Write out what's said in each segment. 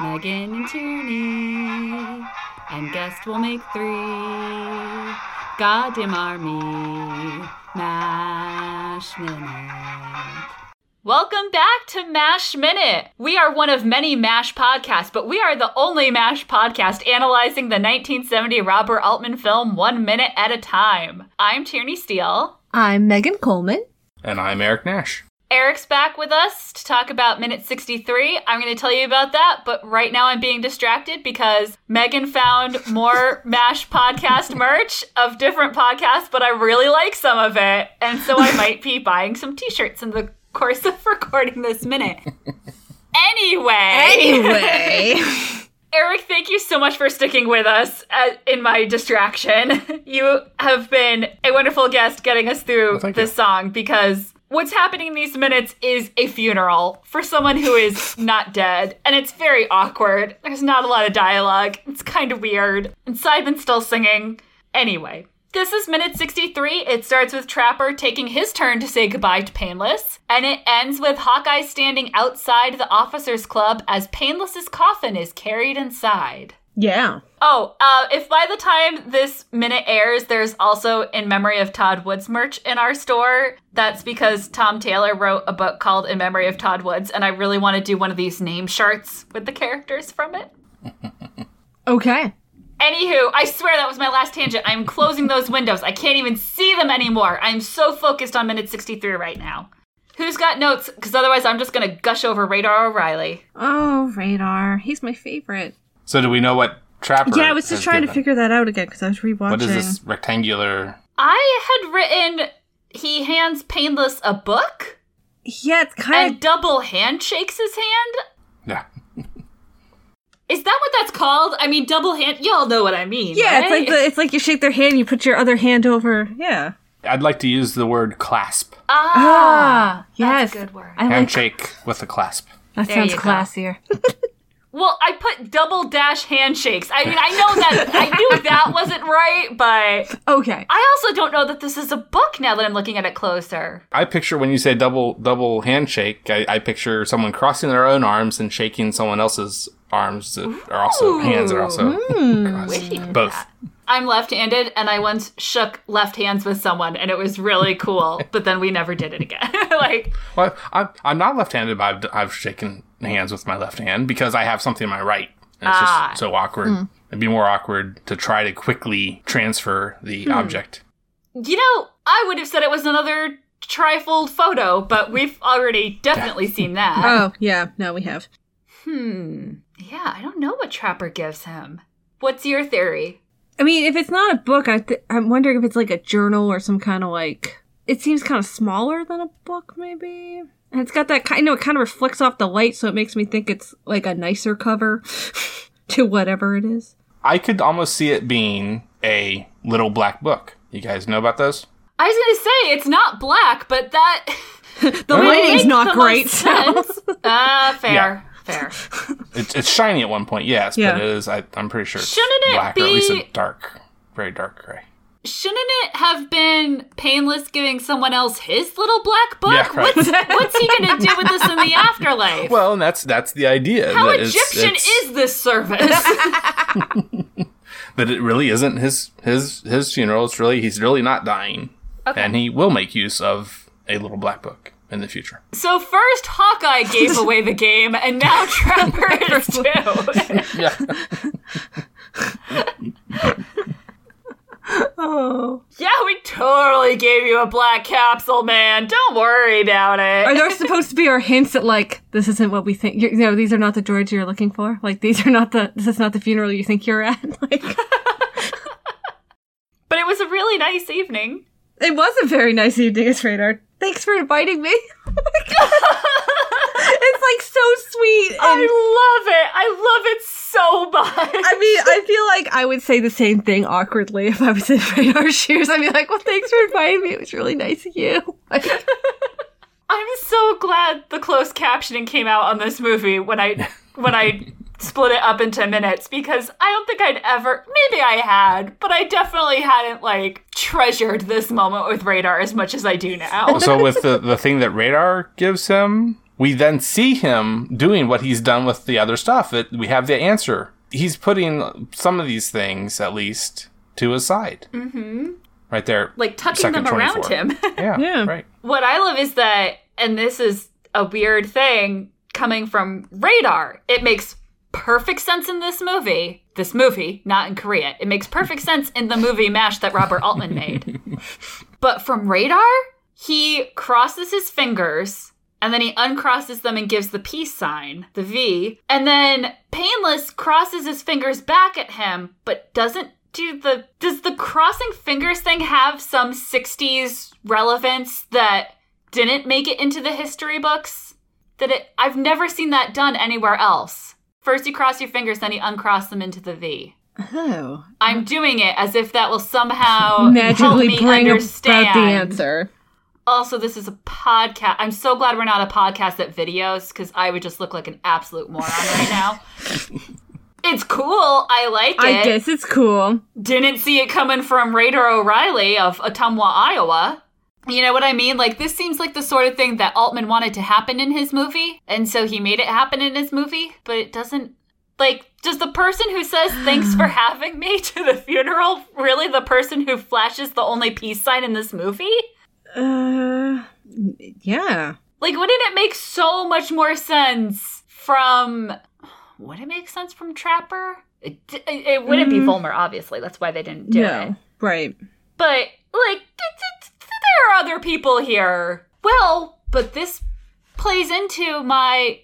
Megan and Tierney, and guest will make three. Goddamn army, Mash Minute. Welcome back to MASH Minute. We are one of many MASH podcasts, but we are the only MASH podcast analyzing the 1970 Robert Altman film one minute at a time. I'm Tierney Steele. I'm Megan Coleman. And I'm Eric Nash. Eric's back with us to talk about minute 63. I'm going to tell you about that, but right now I'm being distracted because Megan found more MASH podcast merch of different podcasts, but I really like some of it. And so I might be buying some t shirts in the course of recording this minute. anyway. Anyway. Eric, thank you so much for sticking with us uh, in my distraction. You have been a wonderful guest getting us through thank this you. song because what's happening in these minutes is a funeral for someone who is not dead, and it's very awkward. There's not a lot of dialogue. It's kind of weird. And Simon's still singing. Anyway. This is minute 63. It starts with Trapper taking his turn to say goodbye to Painless, and it ends with Hawkeye standing outside the officers' club as Painless's coffin is carried inside. Yeah. Oh, uh, if by the time this minute airs, there's also In Memory of Todd Woods merch in our store, that's because Tom Taylor wrote a book called In Memory of Todd Woods, and I really want to do one of these name shirts with the characters from it. Okay. Anywho, I swear that was my last tangent. I'm closing those windows. I can't even see them anymore. I'm so focused on minute 63 right now. Who's got notes? Because otherwise, I'm just going to gush over Radar O'Reilly. Oh, Radar. He's my favorite. So do we know what Trapper? Yeah, I was just has trying to figure that out again because I was rewatching. What is this rectangular? I had written he hands Painless a book Yeah, it's kind and double handshakes his hand. Yeah. Is that what that's called? I mean, double hand. Y'all know what I mean. Yeah, it's like the, it's like you shake their hand, you put your other hand over. Yeah. I'd like to use the word clasp. ah, yes. that's a good word. I like Handshake with a clasp. that. There Sounds classier. Well, I put double dash handshakes. I mean, I know that I knew that wasn't right, but okay. I also don't know that this is a book now that I'm looking at it closer. I picture when you say double double handshake, I, I picture someone crossing their own arms and shaking someone else's arms that are also hands are also hmm. crossed. both. I'm left-handed, and I once shook left hands with someone, and it was really cool. but then we never did it again. like, Well, I'm, I'm not left-handed, but I've, I've shaken hands with my left hand because I have something in my right. And it's Ah. just so awkward. It'd be more awkward to try to quickly transfer the object. you know, I would have said it was another trifold photo, but we've already definitely seen that. Oh, yeah. No, we have. Hmm. Yeah, I don't know what Trapper gives him. What's your theory? I mean, if it's not a book, I th- I'm wondering if it's like a journal or some kind of like. It seems kind of smaller than a book, maybe. And it's got that kind. You know, it kind of reflects off the light, so it makes me think it's like a nicer cover to whatever it is. I could almost see it being a little black book. You guys know about those? I was gonna say it's not black, but that The lighting's not the great. most so- sense. Ah, fair, fair. It's, it's shiny at one point, yes, Yeah. but it is. I, I'm pretty sure it's Shouldn't it black or at least a dark, very dark gray. Shouldn't it have been painless giving someone else his little black book? Yeah, right. What's what's he gonna do with this in the afterlife? Well, and that's that's the idea. How that it's- Egyptian it's- is this service? that it really isn't his his his funeral. It's really he's really not dying, and he will make use of a little black book in the future. so first Hawkeye gave away the game, and now Trapper is too. Yeah, oh. yeah, we totally gave you a black capsule, man. Don't worry about it. Are there supposed to be our hints that like this isn't what we think? You know, these are not the droids you're looking for. Like these are not the. This is not the funeral you think you're at. Like But it was a really nice evening. it was a very nice evening, as radar. Thanks for inviting me. Oh it's like so sweet. I love it. I love it so I mean, I feel like I would say the same thing awkwardly if I was in Radar's shoes. I'd be like, well, thanks for inviting me. It was really nice of you. I'm so glad the closed captioning came out on this movie when I when I split it up into minutes because I don't think I'd ever maybe I had, but I definitely hadn't like treasured this moment with Radar as much as I do now. so with the, the thing that radar gives him, we then see him doing what he's done with the other stuff. It, we have the answer. He's putting some of these things, at least, to his side. Mm-hmm. Right there. like tucking second them around him. Yeah, Yeah. right. what I love is that, and this is a weird thing coming from Radar, it makes perfect sense in this movie. This movie, not in Korea. It makes perfect sense in the movie MASH that Robert Altman made. but from Radar, he crosses his fingers and then he uncrosses them and gives the peace sign, the V. And then Painless crosses his fingers back at him, but doesn't do the. Does the crossing fingers thing have some 60s relevance that didn't make it into the history books? That it. I've never seen that done anywhere else. First you cross your fingers, then you uncross them into the V. Oh. I'm doing it as if that will somehow Magically help me bring understand. about the answer. Also, this is a podcast. I'm so glad we're not a podcast that videos because I would just look like an absolute moron right now. it's cool. I like it. I guess it's cool. Didn't see it coming from Radar O'Reilly of Ottumwa, Iowa. You know what I mean? Like, this seems like the sort of thing that Altman wanted to happen in his movie, and so he made it happen in his movie, but it doesn't. Like, does the person who says thanks for having me to the funeral really the person who flashes the only peace sign in this movie? Uh, yeah. Like, wouldn't it make so much more sense from. Would it make sense from Trapper? It, it, it wouldn't be Vollmer, obviously. That's why they didn't do it. Right. But, like, th- th- th- there are other people here. Well, but this plays into my.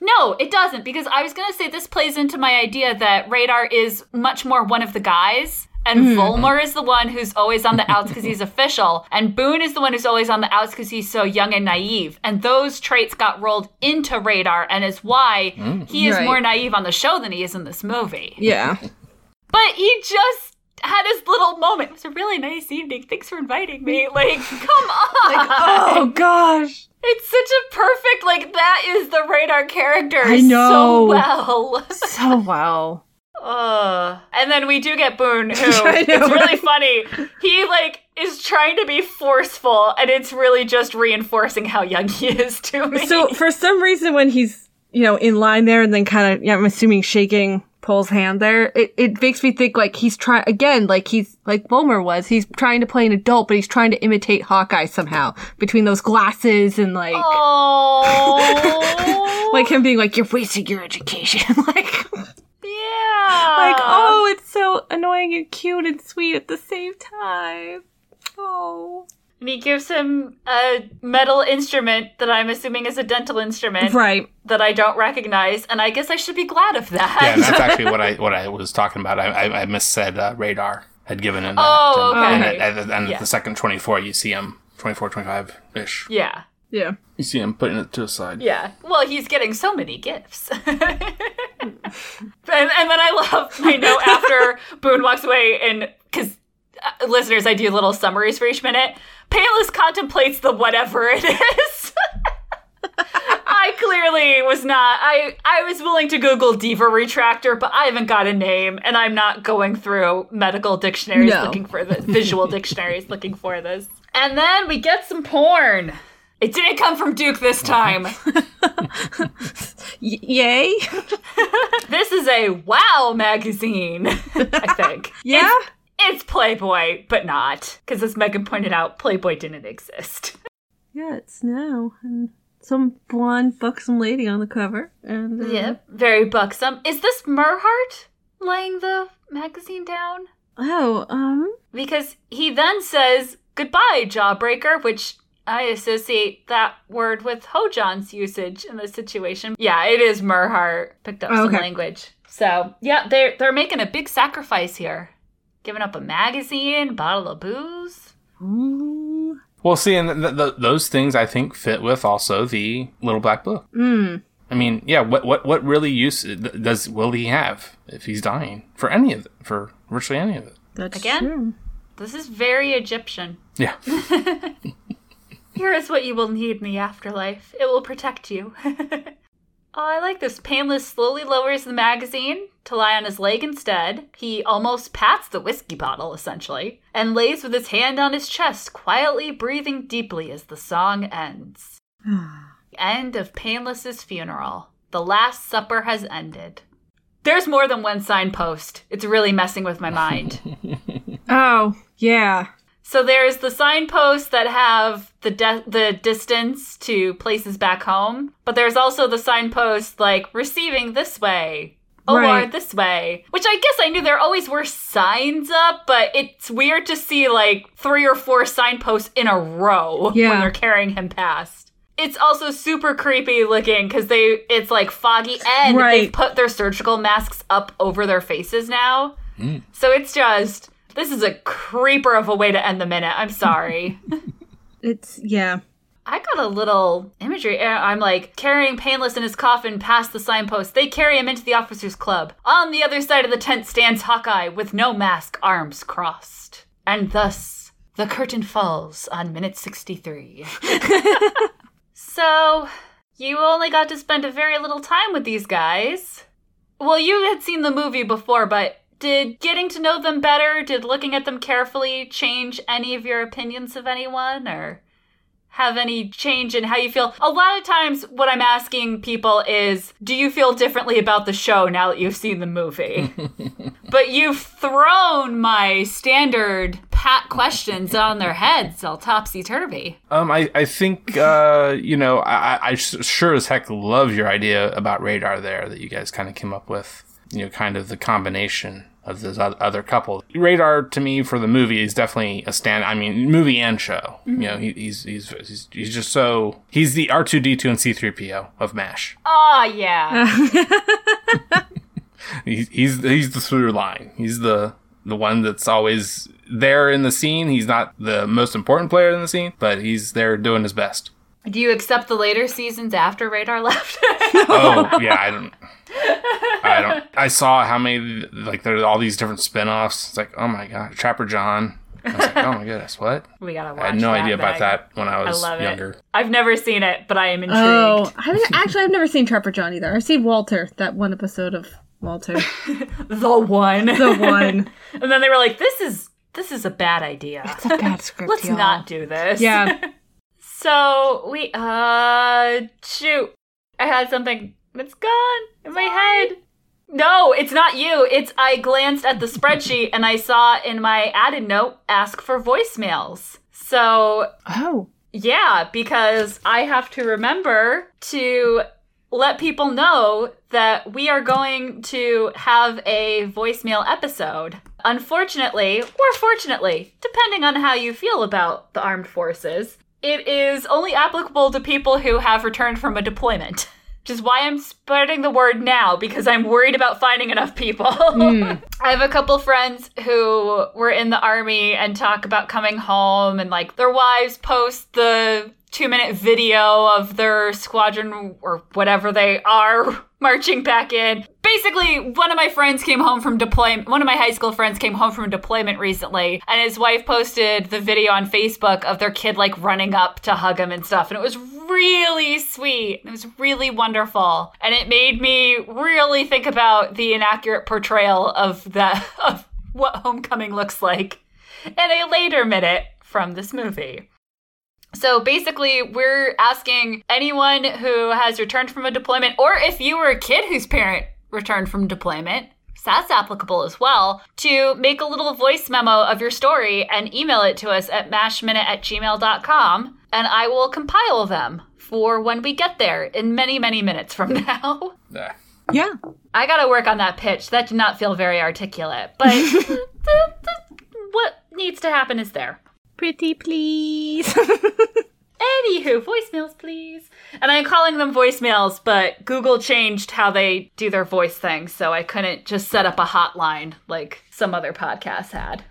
No, it doesn't, because I was gonna say this plays into my idea that Radar is much more one of the guys. And mm. Vollmer is the one who's always on the outs because he's official. And Boone is the one who's always on the outs because he's so young and naive. And those traits got rolled into Radar and is why mm. he is Right. more naive on the show than he is in this movie. Yeah. But he just had his little moment. It was a really nice evening. Thanks for inviting me. Like, come on. Oh gosh. It's such a perfect, like, that is the radar character I know. so well. So well. Uh, and then we do get Boone, who know, it's really right? funny. He like is trying to be forceful, and it's really just reinforcing how young he is to me. So for some reason, when he's you know in line there, and then kind of yeah, I'm assuming shaking Paul's hand there, it, it makes me think like he's trying again, like he's like Vollmer was. He's trying to play an adult, but he's trying to imitate Hawkeye somehow between those glasses and like oh, like him being like you're wasting your education, like yeah, like oh, it's so annoying and cute and sweet at the same time. Oh, And he gives him a metal instrument that I'm assuming is a dental instrument right. that I don't recognize, and I guess I should be glad of that. Yeah, that's actually what I what I was talking about. I I, I missaid uh, radar had given him that. Oh, and, okay. And, and, and Yeah. the second 24, you see him 24, 25 ish. yeah. Yeah. You see him putting it to the side. Yeah. Well, he's getting so many gifts. and, and then I love my know after Boone walks away, and because uh, listeners, I do little summaries for each minute. Painless contemplates the whatever it is. I clearly was not. I I was willing to Google diva retractor, but I haven't got a name, and I'm not going through medical dictionaries No. looking for this, visual dictionaries looking for this. And then we get some porn. It didn't come from Duke this time. Yay. This is a Wow magazine, I think. Yeah? It's, it's Playboy, but not. Because as Megan pointed out, Playboy didn't exist. Yeah, it's now. And some blonde, buxom lady on the cover. And uh, Yep. Very buxom. Is this Merhart laying the magazine down? Oh, um, Because he then says, Goodbye, Jawbreaker, which I associate that word with Ho-Jon's usage in this situation. Yeah, it is Merhart. Picked up some Okay. language. So, yeah, they're, they're making a big sacrifice here. Giving up a magazine, bottle of booze. ooh, Well, see, and th- th- those things I think fit with also the Little Black Book. mm, I mean, yeah. What what what really use does will he have if he's dying for any of it? For virtually any of it? That's Again? true. This is very Egyptian. Yeah. Here is what you will need in the afterlife. It will protect you. oh, I like this. Painless slowly lowers the magazine to lie on his leg instead. He almost pats the whiskey bottle, essentially, and lays with his hand on his chest, quietly breathing deeply as the song ends. End of Painless's funeral. The Last Supper has ended. There's more than one signpost. It's really messing with my mind. Oh, yeah. So there's the signposts that have the de- the distance to places back home, but there's also the signposts like receiving this way, oh, or Right. this way. Which I guess I knew there always were signs up, but it's weird to see like three or four signposts in a row when they're carrying him past. It's also super creepy looking because they it's like foggy and Right. they've put their surgical masks up over their faces now. Hmm. So it's just this is a creeper of a way to end the minute. I'm sorry. It's yeah. I got a little imagery. Uh, I'm like carrying Painless in his coffin past the signpost. They carry him into the officers' club. On the other side of the tent stands Hawkeye with no mask, arms crossed. And thus, the curtain falls on minute 63. so, you only got to spend a very little time with these guys. Well, you had seen the movie before, but did getting to know them better, did looking at them carefully change any of your opinions of anyone or have any change in how you feel? A lot of times what I'm asking people is, do you feel differently about the show now that you've seen the movie? but you've thrown my standard pat questions on their heads all topsy-turvy. Um, I, I think, uh, you know, I, I sure as heck love your idea about radar there that you guys kind of came up with. You know, kind of the combination of this other couple. Radar to me for the movie is definitely a stand. I mean, movie and show. You mm-hmm. know, he, he's, he's he's he's just so he's the R two D two and C three PO of Mash. Oh, yeah. He's he's he's the through line. He's the the one that's always there in the scene. He's not the most important player in the scene, but he's there doing his best. Do you accept the later seasons after Radar left? Oh, oh yeah, I don't. I don't. I saw how many like there's all these different spin-offs. It's like, oh my god, Trapper John. I was like, oh my goodness, what? we gotta watch I had no that idea about that when I I was love younger. it. I've never seen it, but I am intrigued. Oh, I actually, I've never seen Trapper John either. I've seen Walter, that one episode of Walter, The one. the one. and then they were like, "This is this is a bad idea. It's a bad script. Let's y'all. not do this." Yeah. So we uh shoot. I had something that's gone in my head. No, it's not you. It's I glanced at the spreadsheet and I saw in my added note ask for voicemails. So Oh. yeah, because I have to remember to let people know that we are going to have a voicemail episode. Unfortunately, or fortunately, depending on how you feel about the armed forces, it is only applicable to people who have returned from a deployment. Which is why I'm spreading the word now because I'm worried about finding enough people. Hmm. I have a couple friends who were in the army and talk about coming home and like their wives post the two minute video of their squadron or whatever they are marching back in. Basically, one of my friends came home from deployment. One of my high school friends came home from deployment recently, and his wife posted the video on Facebook of their kid like running up to hug him and stuff. And it was really sweet. It was really wonderful. And it made me really think about the inaccurate portrayal of the of what homecoming looks like in a later minute from this movie. So basically, we're asking anyone who has returned from a deployment, or if you were a kid whose parent returned from deployment, so that's applicable as well, to make a little voice memo of your story and email it to us at mashminute at gmail.com, and I will compile them for when we get there in many, many minutes from now. Ah. Yeah. I gotta work on that pitch. That did not feel very articulate, but the, the, what needs to happen is there. Pretty please. Anywho, voicemails, please. And I'm calling them voicemails, but Google changed how they do their voice thing, so I couldn't just set up a hotline like some other podcasts had.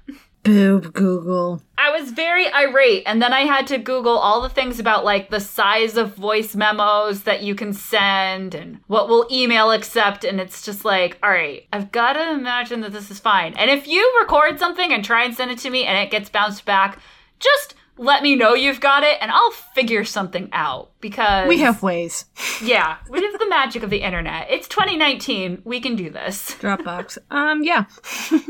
Boob Google. I was very irate, and then I had to Google all the things about like the size of voice memos that you can send and what will email accept. And it's just like, all right, I've got to imagine that this is fine. And if you record something and try and send it to me and it gets bounced back, just let me know you've got it and I'll figure something out because We have ways. yeah, we have the magic of the internet. It's 2019. We can do this. Dropbox. Um, yeah.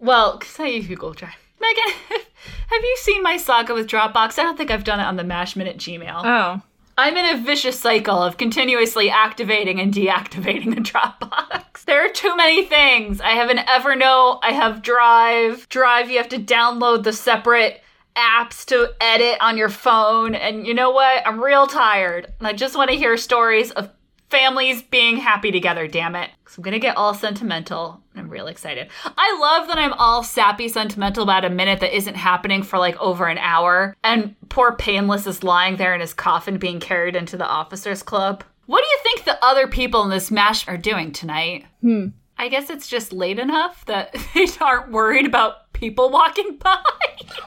Well, because I use Google Drive. Megan, have you seen my saga with Dropbox? I don't think I've done it on the Mash Minute Gmail. Oh. I'm in a vicious cycle of continuously activating and deactivating the Dropbox. There are too many things. I have an Evernote, I have Drive. Drive, you have to download the separate apps to edit on your phone. And you know what? I'm real tired. And I just want to hear stories of families being happy together, damn it. So I'm gonna get all sentimental. I'm real excited. I love that I'm all sappy sentimental about a minute that isn't happening for like over an hour. And poor Painless is lying there in his coffin being carried into the officers club. What do you think the other people in this mash are doing tonight? Hmm. I guess it's just late enough that they aren't worried about people walking by.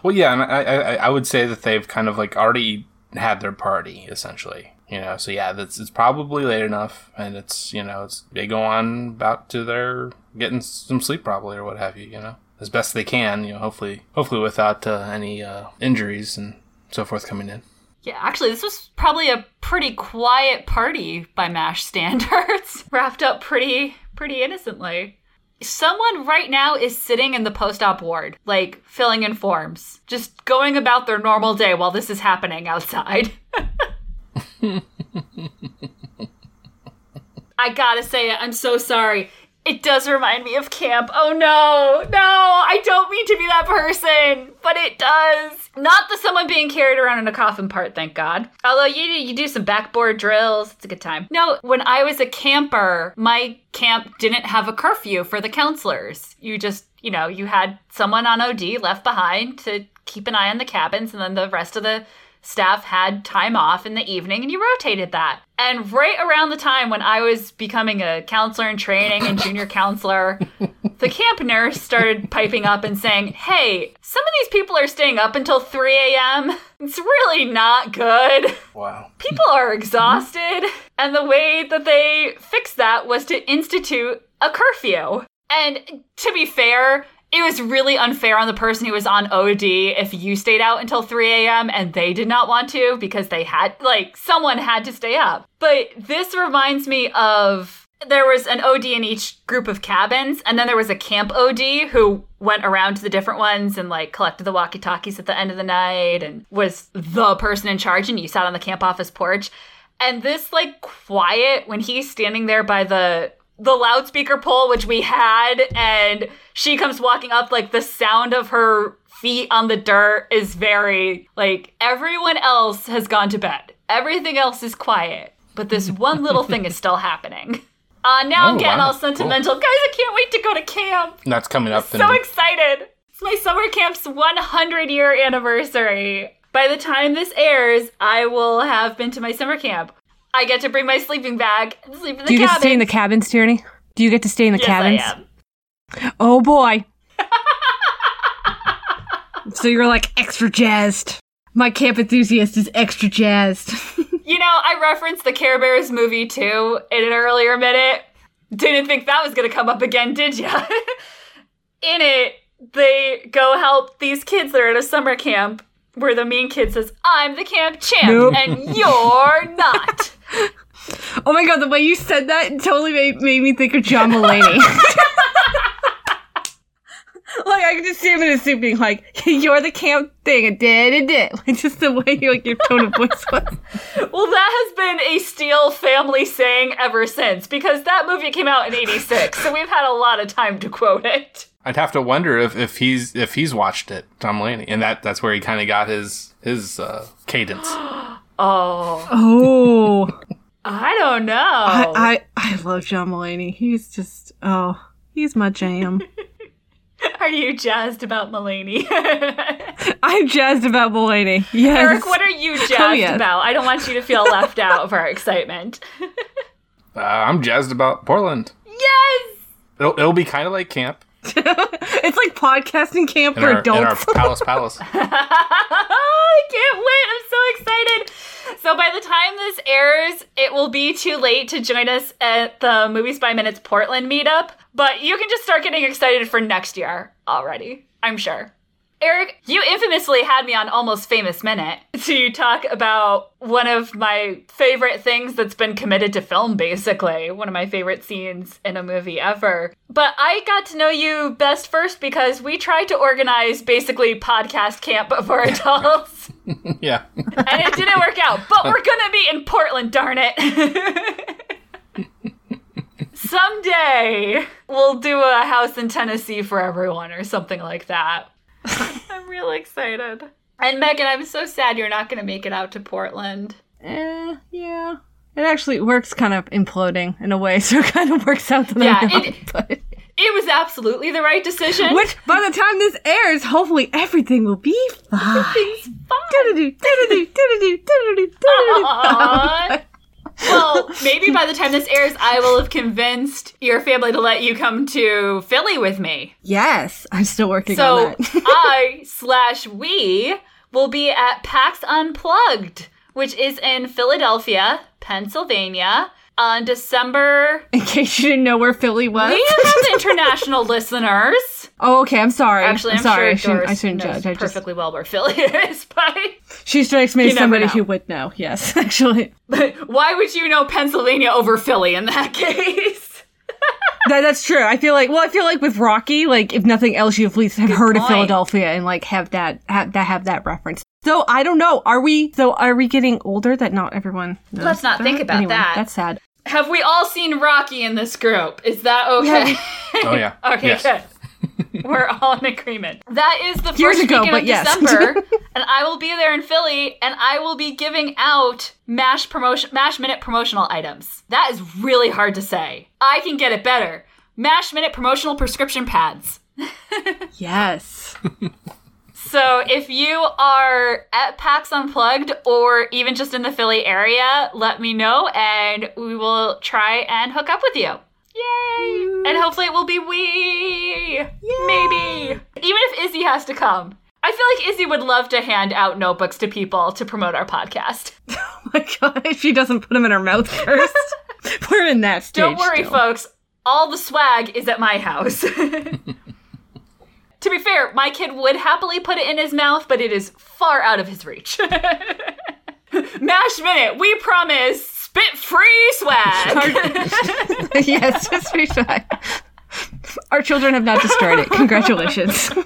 Well, yeah, and I, I, I would say that they've kind of like already had their party essentially. You know, so yeah, that's it's probably late enough, and it's you know it's they go on about to their getting some sleep probably or what have you. You know, as best they can. You know, hopefully hopefully without uh, any uh, injuries and so forth coming in. Yeah, actually, this was probably a pretty quiet party by MASH standards. Wrapped up pretty, pretty innocently. Someone right now is sitting in the post op ward, like filling in forms, just going about their normal day while this is happening outside. I gotta say it, I'm so sorry. It does remind me of camp. Oh no, no, I don't mean to be that person, but it does. Not the someone being carried around in a coffin part, thank God. Although you you do some backboard drills, it's a good time. No, when I was a camper, my camp didn't have a curfew for the counselors. You just, you know, you had someone on OD left behind to keep an eye on the cabins, and then the rest of the staff had time off in the evening and you rotated that. And right around the time when I was becoming a counselor in training and junior counselor, the camp nurse started piping up and saying, Hey, some of these people are staying up until 3 a.m. It's really not good. Wow. People are exhausted. And the way that they fixed that was to institute a curfew. And to be fair, it was really unfair on the person who was on OD if you stayed out until 3 a.m. and they did not want to because they had, like, someone had to stay up. But this reminds me of there was an OD in each group of cabins, and then there was a camp OD who went around to the different ones and, like, collected the walkie talkies at the end of the night and was the person in charge, and you sat on the camp office porch. And this, like, quiet when he's standing there by the the loudspeaker pole which we had and she comes walking up like the sound of her feet on the dirt is very like everyone else has gone to bed. Everything else is quiet but this one little thing is still happening. Uh now i'm Oh, getting wow. all sentimental. Guys i can't wait to go to camp. That's coming up. so excited. It's my summer camp's 100 year anniversary. By the time this airs i will have been to my summer camp I get to bring my sleeping bag and sleep in the cabin. Do you get to stay in the cabins, Tierney? Do you get to stay in the yes, cabins? I am. Oh boy. so you're like extra jazzed. My camp enthusiast is extra jazzed. You know, I referenced the Care Bears movie too in an earlier minute. Didn't think that was going to come up again, did ya? in it, they go help these kids that are at a summer camp where the mean kid says, I'm the camp champ Nope. and you're not. Oh my god, the way you said that totally made, made me think of John Mulaney. like I can just see him in his suit being like, "You're the camp thing," and did and did. Like just the way like your tone of voice was. well, that has been a Steele family saying ever since because that movie came out in 86, so we've had a lot of time to quote it. I'd have to wonder if, if he's if he's watched it, Tom Mulaney, and that that's where he kind of got his his uh, cadence. Oh, Oh, I don't know. I, I I love John Mulaney. He's just oh, he's my jam. Are you jazzed about Mulaney? I'm jazzed about Mulaney. Yes. Eric, what are you jazzed yes. about? I don't want you to feel left out of our excitement. Uh, I'm jazzed about Portland. yes! It'll, it'll be kind of like camp it's like podcasting camp in for our, in our palace palace. I can't wait. I'm so excited. So by the time this airs, it will be too late to join us at the Movies by Minutes Portland meetup, but you can just start getting excited for next year already, I'm sure. Eric, you infamously had me on Almost Famous Minute to talk about one of my favorite things that's been committed to film, basically. One of my favorite scenes in a movie ever. But I got to know you best first because we tried to organize basically podcast camp for adults. yeah. and it didn't work out. But we're gonna be in Portland, darn it. Someday we'll do a house in Tennessee for everyone or something like that. I'm really excited. And Megan, I'm so sad you're not gonna make it out to Portland. Eh, yeah. It actually works kind of imploding in a way, so it kind of works out that Yeah, I'm it- but- It was absolutely the right decision. Which, by the time this airs, hopefully everything will be fine. Everything's fine. Do-do-do, do-do-do, do-do-do, do-do-do, do-do-do. Aw. well, maybe by the time this airs, I will have convinced your family to let you come to Philly with me. Yes, I'm still working So on that. I slash we will be at PAX Unplugged, which is in Philadelphia, Pennsylvania, on December. In case you didn't know where Philly was. We have international listeners. Oh, okay. I'm sorry. Actually, I'm, sorry. I sure shouldn't, I shouldn't knows judge. I just perfectly well where Philly is, but she strikes me as somebody who would know. Yes, actually, but why would you know Pennsylvania over Philly in that case? that, that's true. I feel like well, I feel like with Rocky, like if nothing else, you've at least have heard of. Philadelphia and like have that have that have that reference. So I don't know. Are we? So are we getting older? That not everyone. Knows Let's not that? think about Anyway, that. That's sad. Have we all seen Rocky in this group? Is that okay? Oh yeah. Okay, Yes. good. We're all in agreement. That is the Years first ago, weekend but of yes. December, and I will be there in Philly, and I will be giving out Mash promotion, Mash Minute promotional items. That is really hard to say. I can get it better. Mash Minute promotional prescription pads. Yes. So if you are at PAX Unplugged or even just in the Philly area, let me know and we will try and hook up with you. Yay! And hopefully it will be we. Maybe. Even if Izzy has to come. I feel like Izzy would love to hand out notebooks to people to promote our podcast. oh my god! If she doesn't put them in her mouth first, we're in that stage. Don't worry, still. folks. All the swag is at my house. to be fair, my kid would happily put it in his mouth, but it is far out of his reach. Mash Minute, we promise spit free swag. yes, just be shy. Our children have not destroyed it. Congratulations.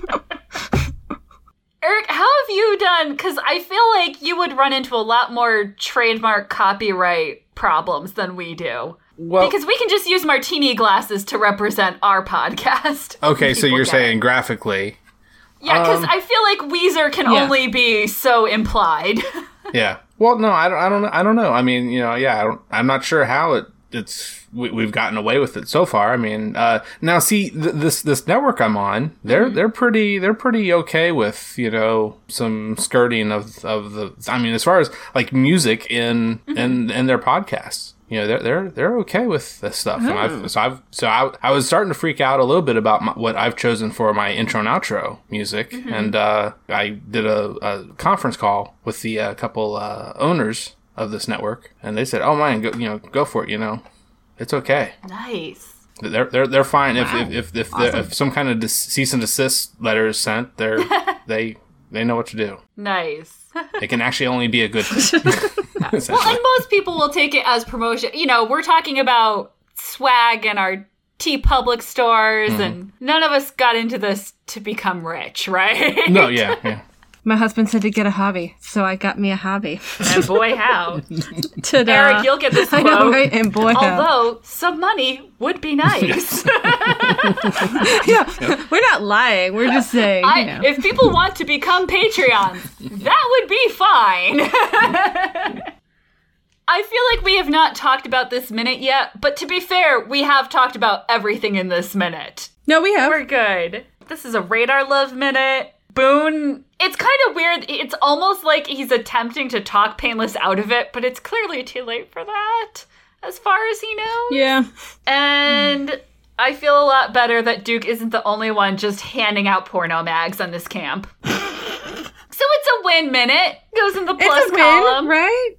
Eric, how have you done? Because I feel like you would run into a lot more trademark copyright problems than we do. Well, Because we can just use martini glasses to represent our podcast. okay, so you're saying it. graphically. Yeah, because Um, I feel like Weezer can Yeah. only be so implied. Yeah. Well, no, I don't. I don't. Know I don't know. I mean, you know, yeah. I don't, I'm not sure how it. It's we, we've gotten away with it so far. I mean, uh, now see th- this this network I'm on. They're they're pretty they're pretty okay with you know some skirting of of the. I mean, as far as like music in in in their podcasts. You know they're they're they're okay with this stuff, and I've so I've so I, I was starting to freak out a little bit about my, what I've chosen for my intro and outro music, and uh, I did a, a conference call with the uh, couple uh, owners of this network, and they said, "Oh, man, go, you know, go for it. You know, it's okay. nice. They're they're they're fine. If if if if, there- if some kind of dis- cease and desist letter is sent, they're they they know what to do. Nice. It can actually only be a good thing. Well, and most people will take it as promotion. You know, we're talking about swag in our TeePublic stores, Mm-hmm. and none of us got into this to become rich, right? no, yeah, yeah. My husband said to get a hobby, so I got me a hobby. and boy, how. Ta-da. Uh, Eric, you'll get this I know, right? And boy, how. Although some money would be nice. yeah, we're not lying. We're just saying, I, you know. if people want to become Patreons, that would be fine. I feel like we have not talked about this minute yet, but to be fair, we have talked about everything in this minute. no, we have. We're good. This is a radar love minute. Boone, it's kind of weird. It's almost like he's attempting to talk Painless out of it, but it's clearly too late for that, as far as he knows. yeah. And I feel a lot better that Duke isn't the only one just handing out porno mags on this camp. so it's a win minute. Goes in the plus it's a column. right?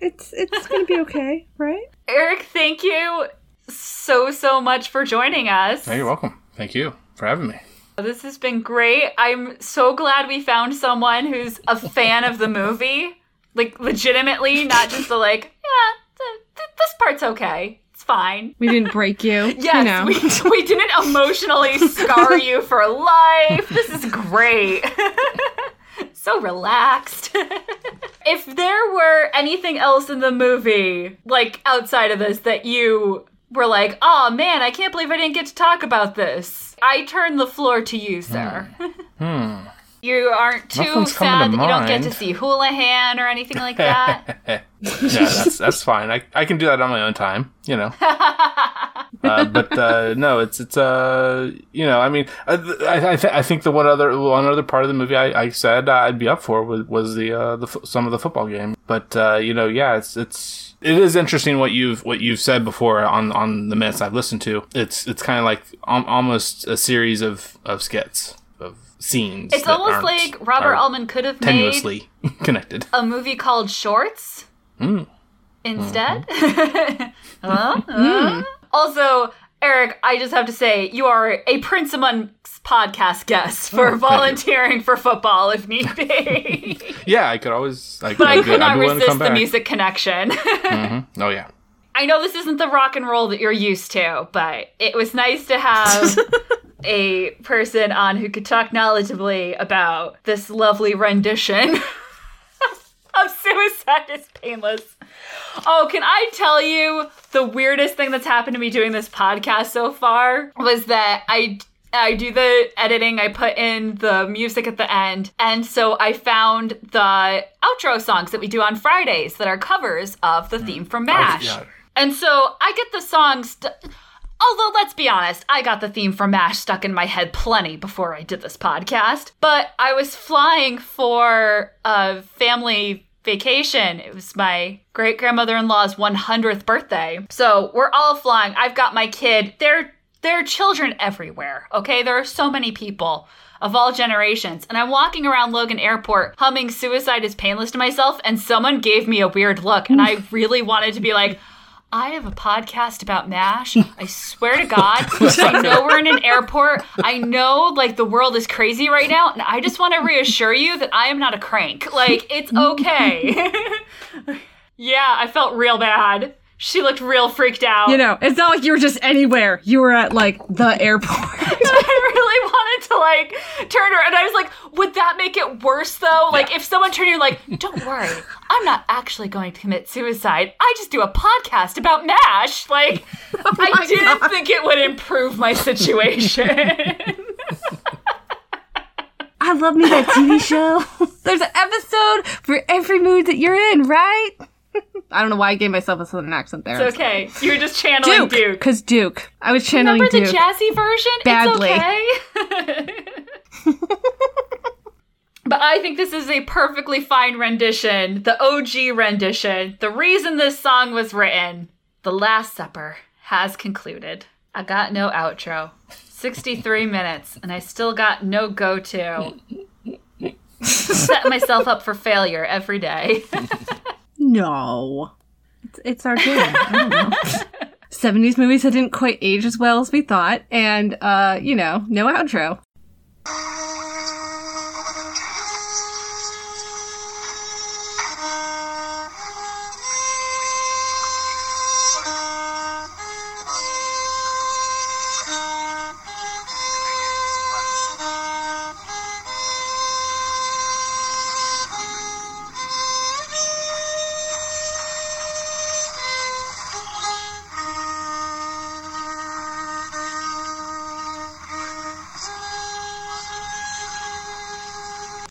It's it's gonna be okay, right? Eric, thank you so so much for joining us. Hey, you're welcome. Thank you for having me. This has been great. I'm so glad we found someone who's a fan of the movie. Like legitimately, not just the like, yeah, th- th- this part's okay. It's fine. We didn't break you. Yes, you know. we, we didn't emotionally scar you for life. This is great. so relaxed. if there were anything else in the movie, like outside of this, that you were like, oh man, I can't believe I didn't get to talk about this, I turn the floor to you, sir. Hmm. You aren't too Nothing's sad that you don't get to see Houlihan or anything like that. yeah, that's that's fine. I, I can do that on my own time, you know. uh, but uh, no, it's it's uh you know I mean I I, th- I think the one other one other part of the movie I, I said I'd be up for was, was the uh the fo- some of the football game. But uh, you know yeah it's it's it is interesting what you've what you've said before on on the minutes I've listened to. It's it's kind of like al- almost a series of of skits of scenes. It's that almost aren't- like Robert are Altman could have made tenuously connected. a movie called Shorts Mm. instead. Huh? Huh? Also, Eric, I just have to say, you are a Prince Amongst podcast guest for Oh, volunteering for football if need be. Yeah, I could always. I, but I I'd could not I'd be willing to resist the music connection. Mhm. Oh yeah. I know this isn't the rock and roll that you're used to, but it was nice to have a person on who could talk knowledgeably about this lovely rendition of Suicide is Painless. Oh, can I tell you the weirdest thing that's happened to me doing this podcast so far was that I I do the editing, I put in the music at the end, and so I found the outro songs that we do on Fridays that are covers of the theme from oh, MASH. yeah. And so I get the songs. St- Although, let's be honest, I got the theme from MASH stuck in my head plenty before I did this podcast. But I was flying for a family vacation. It was my great grandmother in law's 100th birthday. So we're all flying. I've got my kid. There, there are children everywhere, okay? There are so many people of all generations. And I'm walking around Logan Airport humming Suicide is Painless to myself, and someone gave me a weird look. And I really wanted to be like, I have a podcast about MASH. I swear to God. I know we're in an airport. I know like the world is crazy right now. And I just want to reassure you that I am not a crank. Like, it's okay. yeah, I felt real bad. She looked real freaked out. You know, it's not like you were just anywhere. You were at like the airport. I really wanted to like turn her, and I was like, would that make it worse though? Like, if someone turned you like, don't worry, I'm not actually going to commit suicide. I just do a podcast about MASH. Like, oh I didn't think it would improve my situation. I love me that TV show. There's an episode for every mood that you're in, right? I don't know why I gave myself a southern accent there. it's okay. You were just channeling Duke, Duke. because Duke. I was channeling Remember the jazzy version? Badly. It's okay. but I think this is a perfectly fine rendition, the OG rendition. The reason this song was written, The Last Supper, has concluded. I got no outro. 63 minutes, and I still got no go to. Set myself up for failure every day. no, it's, it's our game. I don't know. 70s movies that didn't quite age as well as we thought, and uh, you know, no outro.